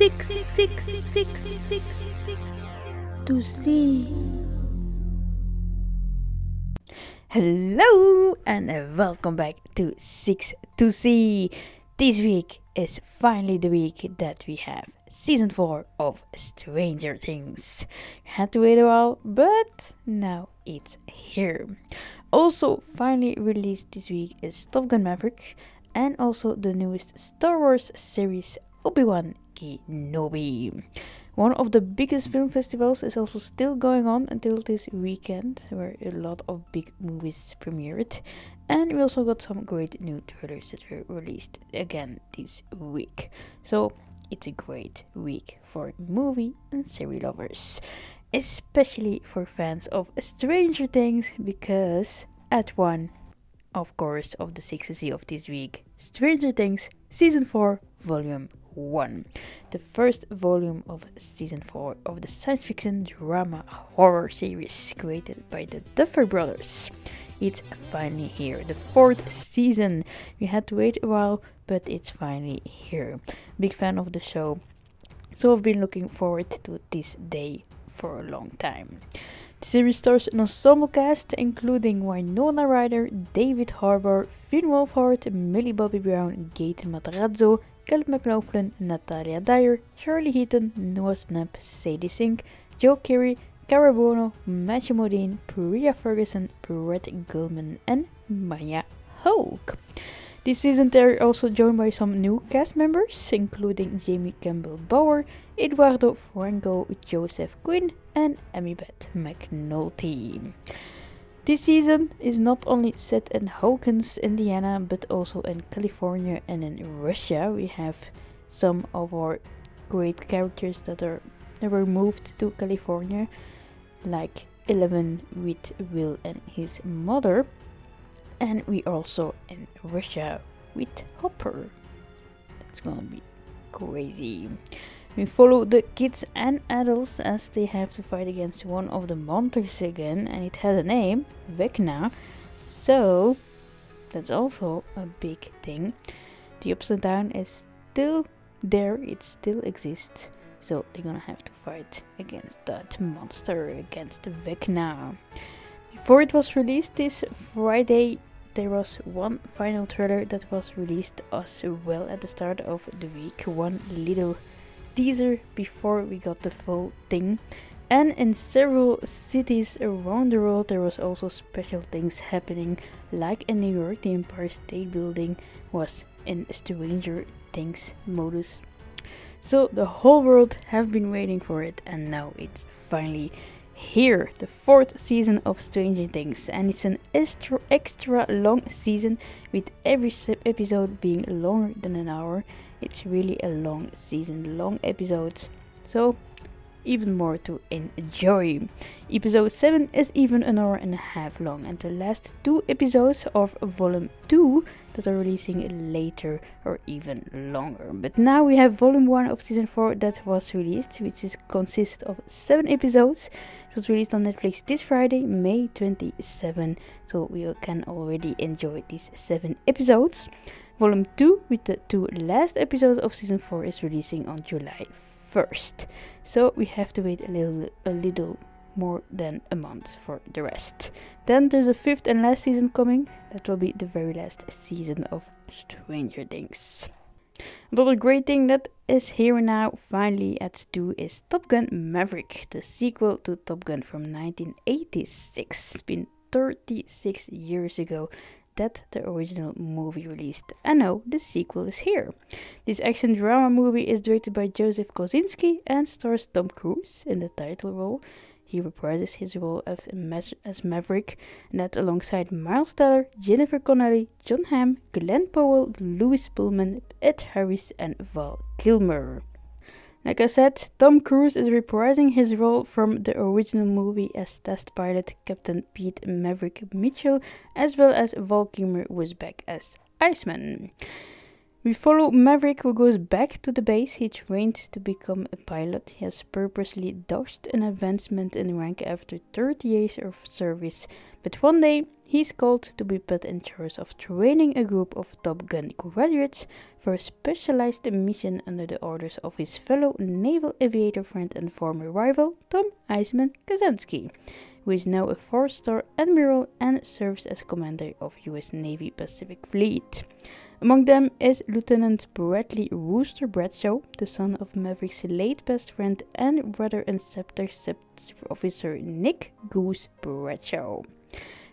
six, six, six, six, six, to see. Hello and welcome back to 6 to see. This week is finally the week that we have season 4 of Stranger Things. Had to wait a while, but now it's here. Also, finally released this week is Top Gun Maverick and also the newest Star Wars series Obi-Wan Kenobi. One of the biggest film festivals is also still going on until this weekend, where a lot of big movies premiered. And we also got some great new trailers that were released again this week. So it's a great week for movie and series lovers, especially for fans of Stranger Things, because at one, of course, of the 6 of this week, Stranger Things Season 4, Volume 1, the first volume of season 4 of the science fiction drama horror series created by the Duffer Brothers. It's finally here, the fourth season. We had to wait a while, but it's finally here. Big fan of the show, so I've been looking forward to this day for a long time. The series stars an ensemble cast including Winona Ryder, David Harbour, Finn Wolfhard, Millie Bobby Brown, Gaten Matarazzo, Caleb McLaughlin, Natalia Dyer, Charlie Heaton, Noah Schnapp, Sadie Sink, Joe Keery, Cara Buono, Matthew Modine, Priah Ferguson, Brett Gelman, and Maya Hawke. This season they're also joined by some new cast members, including Jamie Campbell Bower, Eduardo Franco, Joseph Quinn, and Amy Beth McNulty. This season is not only set in Hawkins, Indiana, but also in California and in Russia. We have some of our great characters that are were moved to California, like Eleven with Will and his mother, and we also in Russia with Hopper. That's gonna be crazy. We follow the kids and adults as they have to fight against one of the monsters again, and it has a name, Vecna. So, that's also a big thing. The upside down is still there, it still exists. So, they're gonna have to fight against that monster, against Vecna. Before it was released this Friday, there was one final trailer that was released as well at the start of the week. One little teaser before we got the full thing. And in several cities around the world, there was also special things happening. Like in New York, the Empire State Building was in Stranger Things modus. So the whole world have been waiting for it, and now it's finally here, the fourth season of Stranger Things, and it's an extra extra long season with every episode being longer than an hour it's really a long season, long episodes, so even more to enjoy. Episode 7 is even an hour and a half long, and the last two episodes of Volume 2 that are releasing later or even longer. But now we have Volume 1 of Season 4 that was released, which is consists of 7 episodes. It was released on Netflix this Friday, May 27, so we can already enjoy these 7 episodes. Volume 2 with the two last episodes of season 4 is releasing on July 1st. So we have to wait a little a little more than a month for the rest. Then there's a fifth and last season coming. That will be the very last season of Stranger Things. Another great thing that is here now, finally at 2, is Top Gun Maverick, the sequel to Top Gun from 1986. It's been 36 years ago that the original movie released. And now the sequel is here. This action drama movie is directed by Joseph Kosinski and stars Tom Cruise in the title role. He reprises his role as, as Maverick, and that alongside Miles Teller, Jennifer Connelly, Jon Hamm, Glen Powell, Lewis Pullman, Ed Harris, and Val Kilmer. Like I said, Tom Cruise is reprising his role from the original movie as test pilot Captain Pete Maverick Mitchell, as well as Val Kilmer was back as Iceman. We follow Maverick who goes back to the base he trained to become a pilot. He has purposely dodged an advancement in rank after 30 years of service, but one day he's called to be put in charge of training a group of Top Gun graduates for a specialized mission under the orders of his fellow naval aviator friend and former rival, Tom Iceman Kazansky, who is now a four star admiral and serves as commander of US Navy Pacific Fleet. Among them is Lieutenant Bradley Rooster Bradshaw, the son of Maverick's late best friend and brother and scepter officer Nick Goose Bradshaw.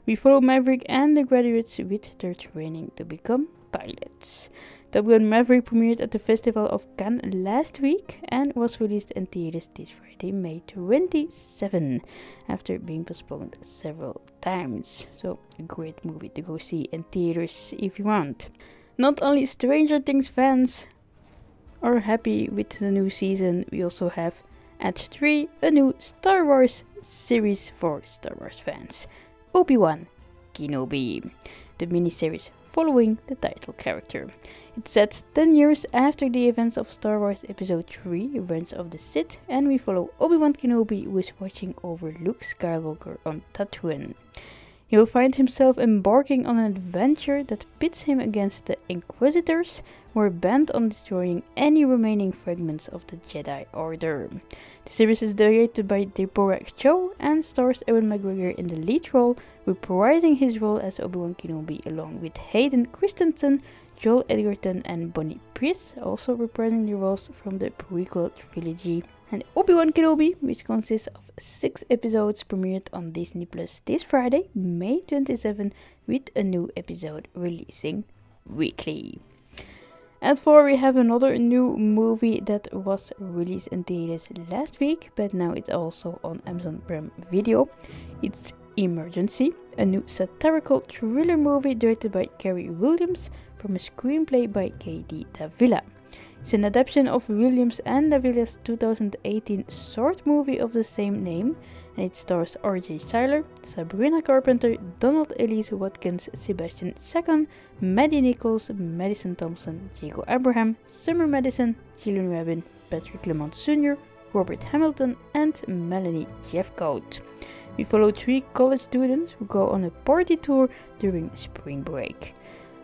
We follow Maverick and the graduates with their training to become pilots. Top Gun Maverick premiered at the Festival of Cannes last week and was released in theaters this Friday, May 27, after being postponed several times. So, a great movie to go see in theaters if you want. Not only Stranger Things fans are happy with the new season, we also have at 3 a new Star Wars series for Star Wars fans Obi Wan Kenobi, the miniseries following the title character. It's set 10 years after the events of Star Wars Episode 3 Revenge of the Sith, and we follow Obi Wan Kenobi who is watching over Luke Skywalker on Tatooine. He will find himself embarking on an adventure that pits him against the Inquisitors, who are bent on destroying any remaining fragments of the Jedi Order. The series is directed by Deborah Chow and stars Ewan McGregor in the lead role, reprising his role as Obi-Wan Kenobi along with Hayden Christensen, Joel Edgerton and Bonnie Priest, also reprising the roles from the prequel trilogy and Obi-Wan Kenobi, which consists of six episodes, premiered on Disney Plus this Friday, May 27, with a new episode releasing weekly. At 4 we have another new movie that was released in theaters last week, but now it's also on Amazon Prime Video. It's Emergency, a new satirical thriller movie directed by Carey Williams from a screenplay by K.D. Davila. It's an adaptation of Williams and Davila's 2018 short movie of the same name, and it stars R.J. Cyler, Sabrina Carpenter, Donald Elise Watkins, Sebastian Chacon, Maddie Nichols, Madison Thompson, Jacob Abraham, Summer Madison, Gillian Rabin, Patrick Lamont Sr., Robert Hamilton, and Melanie Jeffcoat. We follow three college students who go on a party tour during spring break.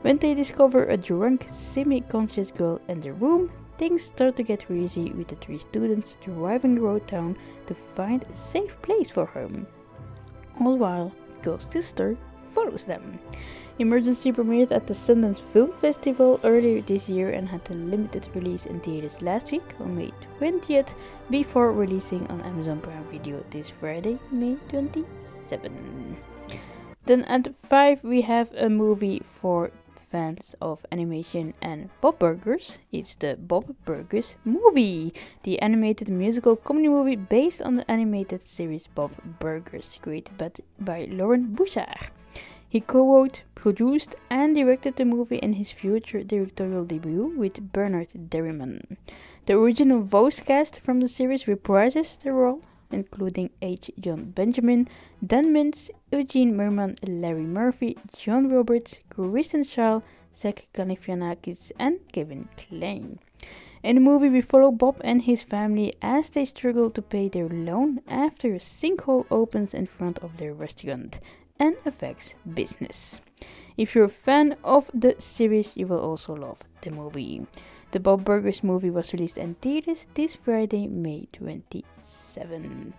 When they discover a drunk, semi conscious girl in the room, things start to get crazy with the three students driving the road down to find a safe place for her. All while, Ghost sister follows them. Emergency premiered at the Sundance Film Festival earlier this year and had a limited release in theaters last week on May 20th before releasing on Amazon Prime Video this Friday, May 27. Then at 5 we have a movie for fans of animation and Bob's Burgers, it's the Bob's Burgers movie, the animated musical comedy movie based on the animated series Bob's Burgers, created by, by Loren Bouchard. He co-wrote, produced, and directed the movie in his future directorial debut with Bernard Derriman. The original voice cast from the series reprises the role including H. Jon Benjamin, Dan Mintz, Eugene Mirman, Larry Murphy, John Roberts, Kristen Schaal, Zach Galifianakis, and Kevin Kline. In the movie, we follow Bob and his family as they struggle to pay their loan after a sinkhole opens in front of their restaurant and affects business. If you're a fan of the series, you will also love the movie. The Bob's Burgers movie was released in theaters this Friday, May 27.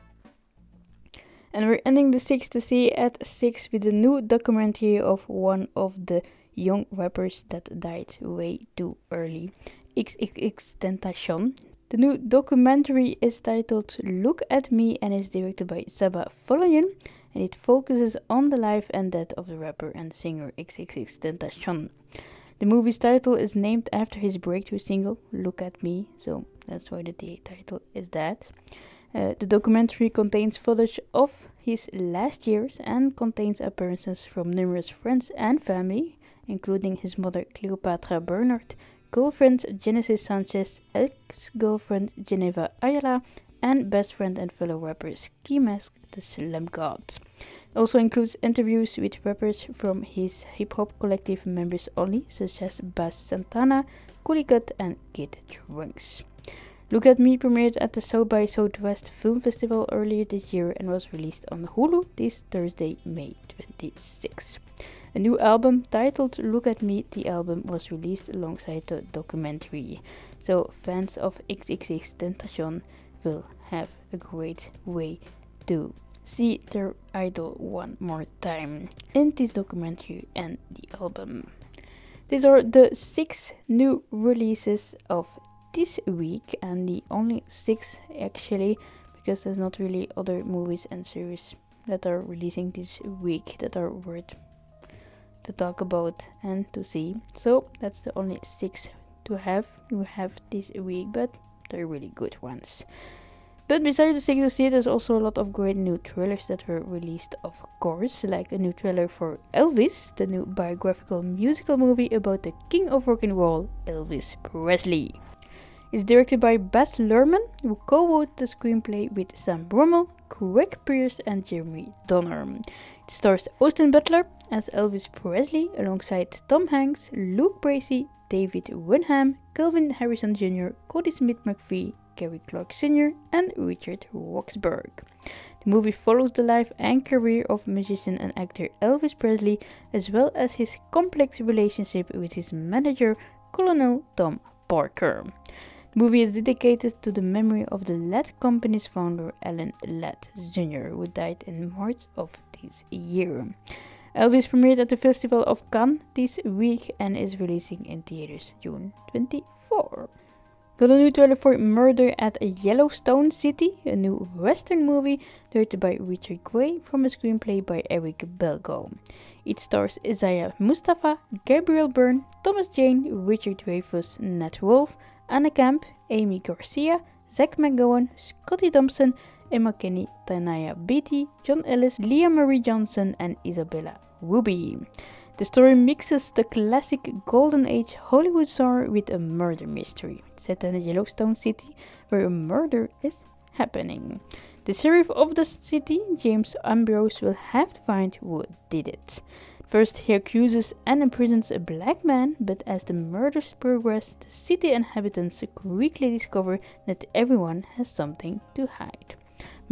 And we're ending the 6 to see at 6 with a new documentary of one of the young rappers that died way too early, XXXTentacion. The new documentary is titled Look at Me and is directed by Sabaah Folayan and it focuses on the life and death of the rapper and singer XXXTentacion. The movie's title is named after his breakthrough single, Look at Me, so that's why the title is that. Uh, the documentary contains footage of his last years and contains appearances from numerous friends and family, including his mother Cleopatra Bernard, girlfriend Genesis Sanchez, ex girlfriend Geneva Ayala, and best friend and fellow rapper Ski Mask the Slam God. Also includes interviews with rappers from his hip hop collective members only, such as Bass Santana, Coolie Cut, and Kid Trunks. Look at Me premiered at the South by Southwest Film Festival earlier this year and was released on Hulu this Thursday, May 26. A new album titled Look at Me, the album was released alongside the documentary. So fans of XXX Tentacion will have a great way to see their idol one more time in this documentary and the album. These are the six new releases of this week, and the only six actually, because there's not really other movies and series that are releasing this week that are worth to talk about and to see. So that's the only six to have you have this week, but they're really good ones. But besides the to there's also a lot of great new trailers that were released, of course, like a new trailer for Elvis, the new biographical musical movie about the king of rock and roll, Elvis Presley. It's directed by Baz Luhrmann, who co-wrote the screenplay with Sam Bromell, Craig Pearce, and Jeremy Doner. It stars Austin Butler as Elvis Presley alongside Tom Hanks, Luke Bracey, David Wenham, Kelvin Harrison Jr., Kodi Smit-McPhee, Gary Clark Sr., and Richard Roxburgh. The movie follows the life and career of musician and actor Elvis Presley, as well as his complex relationship with his manager, Colonel Tom Parker. The movie is dedicated to the memory of the Ladd company's founder, Alan Ladd Jr., who died in March of this year. Elvis premiered at the Festival of Cannes this week and is releasing in theaters June 24. Got a new trailer for Murder at Yellowstone City, a new western movie directed by Richard Gray from a screenplay by Eric Belgau. It stars Isaiah Mustafa, Gabriel Byrne, Thomas Jane, Richard Dreyfuss, Nat Wolff, Anna Camp, Aimee Garcia, Zach McGowan, Scottie Thompson, Emma Kinney, Tanaya Beatty, John Ellis, Leah Marie Johnson, and Isabella Ruby. The story mixes the classic Golden Age Hollywood genre with a murder mystery, set in Yellowstone City, where a murder is happening. The sheriff of the city, James Ambrose, will have to find who did it. First, he accuses and imprisons a black man, but as the murders progress, the city inhabitants quickly discover that everyone has something to hide.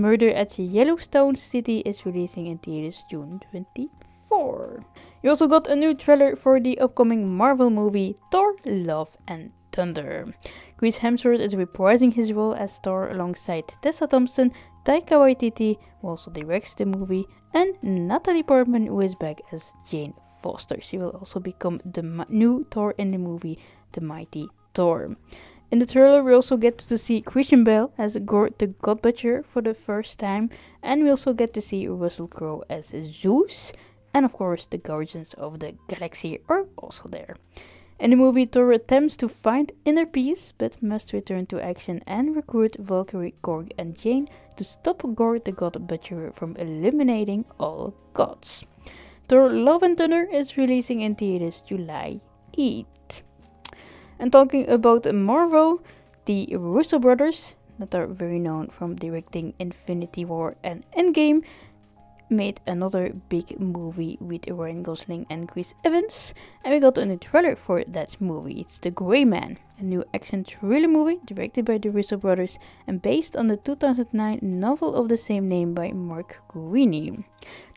Murder at the Yellowstone City is releasing in theaters June 24. You also got a new trailer for the upcoming Marvel movie Thor Love and Thunder. Chris Hemsworth is reprising his role as Thor alongside Tessa Thompson, Taika Waititi, who also directs the movie, and Natalie Portman, who is back as Jane Foster. She will also become the new Thor in the movie The Mighty Thor. In the trailer, we also get to see Christian Bale as Gorr the God Butcher for the first time, and we also get to see Russell Crowe as Zeus, and of course, the Guardians of the Galaxy are also there. In the movie, Thor attempts to find inner peace, but must return to action and recruit Valkyrie, Korg, and Jane to stop Gorr the God Butcher from eliminating all gods. Thor Love and Thunder is releasing in theaters July 8. And talking about Marvel, the Russo brothers, that are very known from directing Infinity War and Endgame, made another big movie with Ryan Gosling and Chris Evans, and we got a new trailer for that movie. It's The Gray Man, a new action thriller movie directed by the Russo brothers and based on the 2009 novel of the same name by Mark Greaney.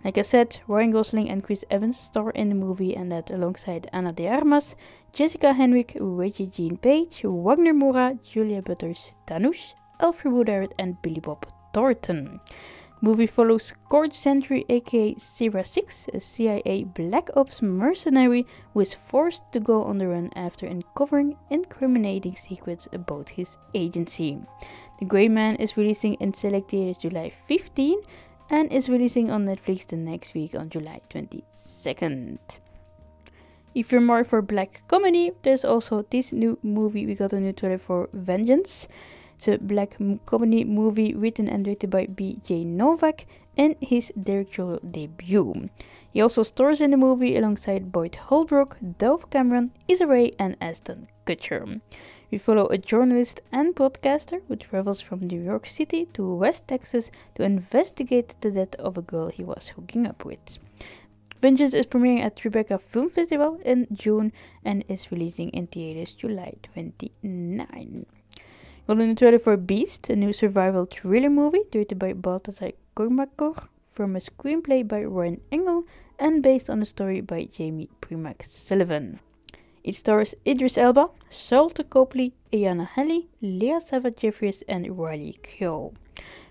Like I said, Ryan Gosling and Chris Evans star in the movie, and that alongside Ana de Armas, Jessica Henwick, Regé-Jean Page, Wagner Moura, Julia Butters, Dhanush, Alfre Woodard, and Billy Bob Thornton. Movie follows Court Gentry aka Sierra 6, a CIA Black Ops mercenary who is forced to go on the run after uncovering incriminating secrets about his agency. The Grey Man is releasing in select theaters July 15 and is releasing on Netflix the next week on July 22nd. If you're more for black comedy, there's also this new movie. We got a new trailer for Vengeance. It's a black comedy movie written and directed by B.J. Novak and his directorial debut. He also stars in the movie alongside Boyd Holbrook, Dove Cameron, Issa Rae, and Ashton Kutcher. We follow a journalist and podcaster who travels from New York City to West Texas to investigate the death of a girl he was hooking up with. Vengeance is premiering at Tribeca Film Festival in June and is releasing in theaters July 29. Got a new trailer for Beast, a new survival thriller movie directed by Baltasar Kormákur from a screenplay by Ryan Engle and based on a story by Jaime Primak Sullivan. It stars Idris Elba, Sharlto Copley, Iyana Halley, Leah Savage Jeffries, and Riley Keough.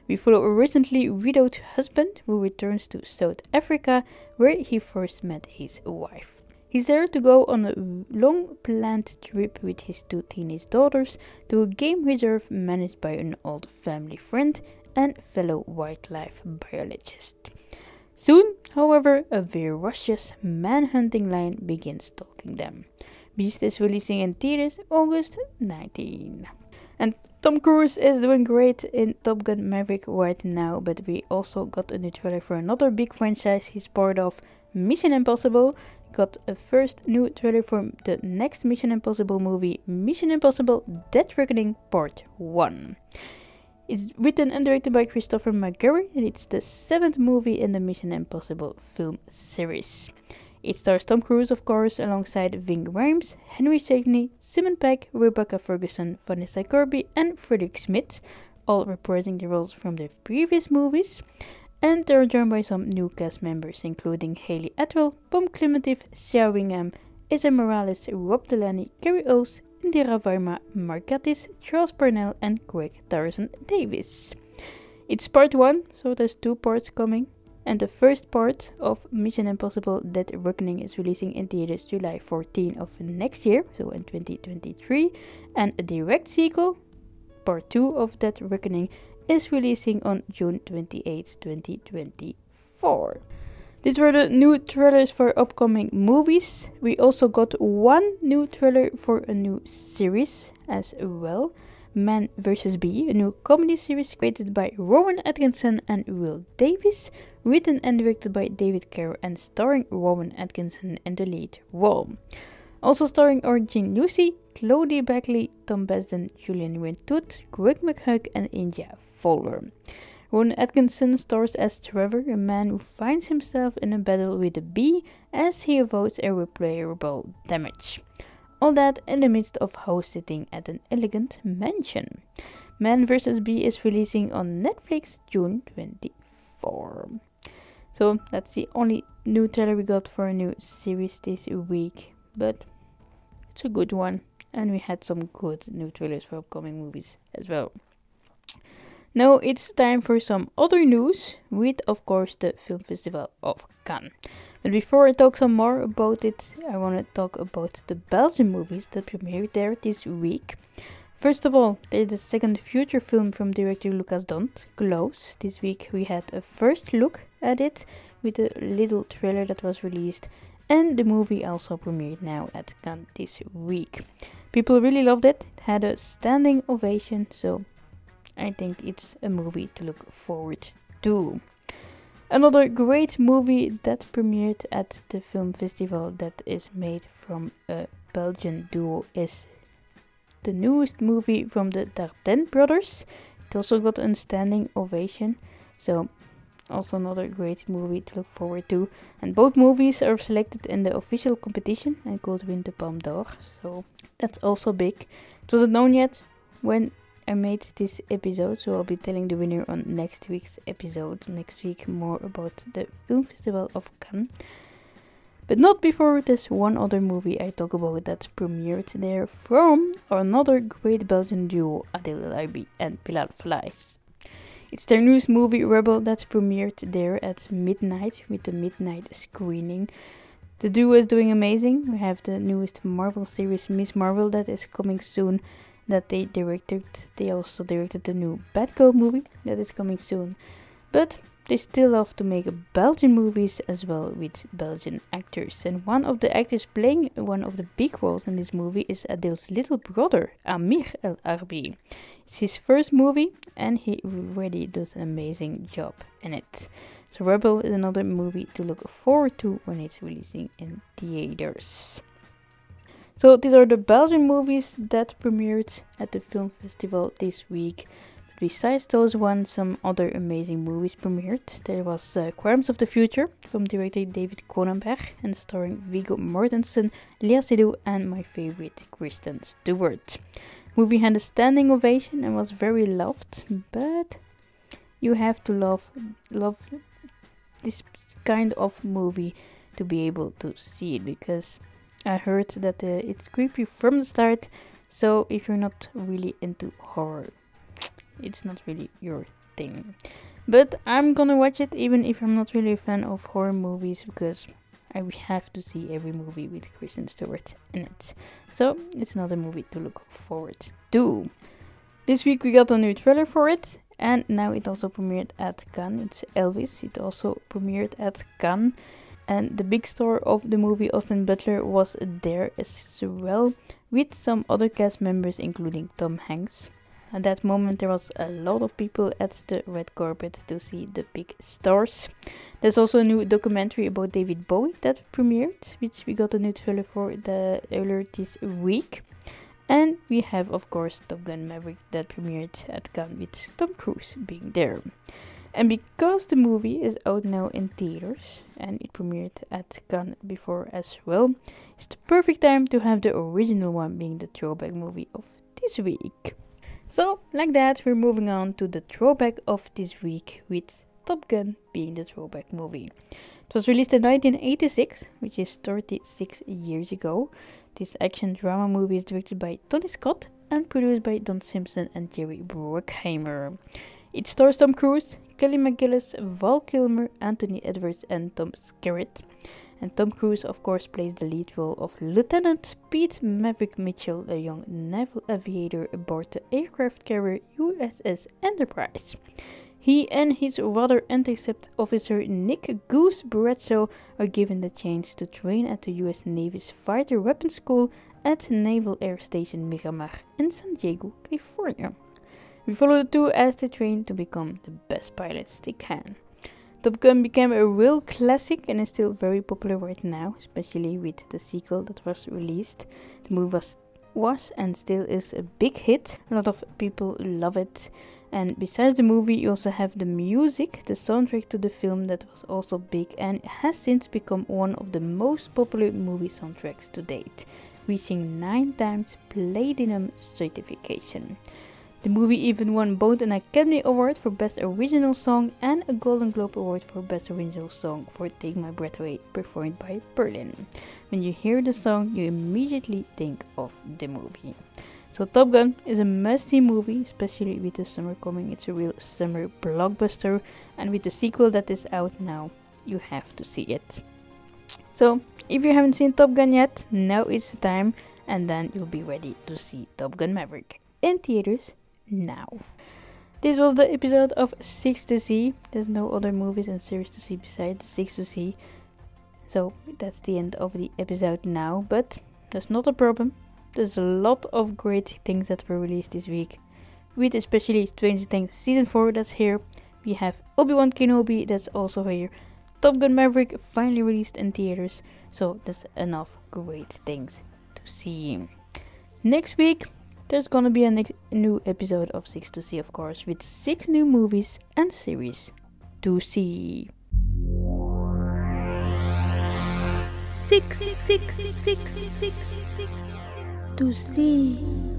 We follow a recently widowed husband who returns to South Africa where he first met his wife. He's there to go on a long planned trip with his two teenage daughters to a game reserve managed by an old family friend and fellow wildlife biologist. Soon, however, a ferocious man-hunting lion begins stalking them. Beast is releasing in theaters August 19. And Tom Cruise is doing great in Top Gun Maverick right now, but we also got a new trailer for another big franchise he's part of, Mission Impossible. Got a first new trailer for the next Mission Impossible movie, Mission Impossible Dead Reckoning Part 1. It's written and directed by Christopher McQuarrie, and it's the seventh movie in the Mission Impossible film series. It stars Tom Cruise, of course, alongside Ving Rhames, Henry Selick, Simon Pegg, Rebecca Ferguson, Vanessa Kirby, and Frederick Schmidt, all reprising the roles from the previous movies. And they're joined by some new cast members, including Hayley Atwell, Pom Klementieff, Shea Whigham, Esai Morales, Rob Delaney, Carrie Oates, Indira Varma, Mark Gatiss, Charles Parnell, and Greg Tarzan Davis. It's part one, so there's two parts coming. And the first part of Mission Impossible Dead Reckoning is releasing in theaters July 14 of next year, so in 2023. And a direct sequel, part 2 of Dead Reckoning, is releasing on June 28, 2024. These were the new trailers for upcoming movies. We also got one new trailer for a new series as well. Man vs. Bee, a new comedy series created by Rowan Atkinson and Will Davies, written and directed by David Kerr and starring Rowan Atkinson in the lead role. Also starring Origin Lucy, Claudie Blakley, Tom Basden, Julian Wyntoot, Greg McHugh, and India Fowler. Rowan Atkinson stars as Trevor, a man who finds himself in a battle with a bee as he avoids irreparable damage. All that in the midst of house sitting at an elegant mansion. Man vs. Bee is releasing on Netflix June 24. So that's the only new trailer we got for a new series this week, but it's a good one, and we had some good new trailers for upcoming movies as well. Now it's time for some other news, with of course the Film Festival of Cannes. But before I talk some more about it, I want to talk about the Belgian movies that premiered there this week. First of all, there's the second feature film from director Lukas Dhont, Close. This week we had a first look at it with a little trailer that was released, and the movie also premiered now at Cannes this week. People really loved it, it had a standing ovation, so I think it's a movie to look forward to. Another great movie that premiered at the film festival that is made from a Belgian duo is the newest movie from the Dardenne brothers. It also got a standing ovation, so also another great movie to look forward to. And both movies are selected in the official competition and could win the Palme d'Or, so that's also big. It wasn't known yet when I made this episode, so I'll be telling the winner on next week's episode. Next week, more about the Film Festival of Cannes. But not before this one other movie I talk about that premiered there from another great Belgian duo, Adil El and Bilal Falais. It's their newest movie, Rebel, that premiered there at midnight with the midnight screening. The duo is doing amazing. We have the newest Marvel series, Miss Marvel, that is coming soon that they directed. They also directed the new Batgirl movie that is coming soon. But they still love to make Belgian movies as well with Belgian actors. And one of the actors playing one of the big roles in this movie is Adil's little brother, Amir El Arbi. It's his first movie and he really does an amazing job in it. So Rebel is another movie to look forward to when it's releasing in theaters. So these are the Belgian movies that premiered at the film festival this week. Besides those ones, some other amazing movies premiered. There was uh, of the Future from director David Cronenberg and starring Viggo Mortensen, Léa Seydoux and my favorite Kristen Stewart. Movie had a standing ovation and was very loved, but you have to love love this kind of movie to be able to see it because I heard that uh, it's creepy from the start. So if you're not really into horror, it's not really your thing. But I'm gonna watch it even if I'm not really a fan of horror movies because I have to see every movie with Kristen Stewart in it. So it's another movie to look forward to. This week we got a new trailer for it, and now it also premiered at Cannes. It's Elvis. It also premiered at Cannes, and the big star of the movie, Austin Butler, was there as well, with some other cast members, including Tom Hanks. At that moment, there was a lot of people at the red carpet to see the big stars. There's also a new documentary about David Bowie that premiered, which we got a new trailer for the earlier this week. And we have, of course, Top Gun Maverick that premiered at Cannes with Tom Cruise being there. And because the movie is out now in theaters and it premiered at Cannes before as well, it's the perfect time to have the original one being the throwback movie of this week. So, like that, we're moving on to the throwback of this week with Top Gun being the throwback movie. It was released in 1986, which is 36 years ago. This action drama movie is directed by Tony Scott and produced by Don Simpson and Jerry Bruckheimer. It stars Tom Cruise, Kelly McGillis, Val Kilmer, Anthony Edwards, and Tom Skerritt. And Tom Cruise, of course, plays the lead role of Lieutenant Pete Maverick Mitchell, a young naval aviator aboard the aircraft carrier USS Enterprise. He and his radar intercept officer Nick Goose Bradshaw are given the chance to train at the US Navy's Fighter Weapons School at Naval Air Station Miramar in San Diego, California. We follow the two as they train to become the best pilots they can. Top Gun became a real classic and is still very popular right now, especially with the sequel that was released. The movie was, was and still is a big hit. A lot of people love it. And besides the movie, you also have the music, the soundtrack to the film that was also big and has since become one of the most popular movie soundtracks to date, reaching 9 times Platinum certification. The movie even won both an Academy Award for Best Original Song and a Golden Globe Award for Best Original Song for Take My Breath Away, performed by Berlin. When you hear the song, you immediately think of the movie. So Top Gun is a must-see movie, especially with the summer coming. It's a real summer blockbuster, and with the sequel that is out now, you have to see it. So if you haven't seen Top Gun yet, now is the time, and then you'll be ready to see Top Gun Maverick in theaters now. This was the episode of 6 to See. There's no other movies and series to see besides 6 to See. So that's the end of the episode now, but that's not a problem. There's a lot of great things that were released this week. With especially Stranger Things Season 4 that's here. We have Obi-Wan Kenobi that's also here. Top Gun Maverick finally released in theaters. So there's enough great things to see. Next week there's gonna be a ne- new episode of 6 to See, of course, with 6 new movies and series to see. Six, six, six, six, six, six, to see.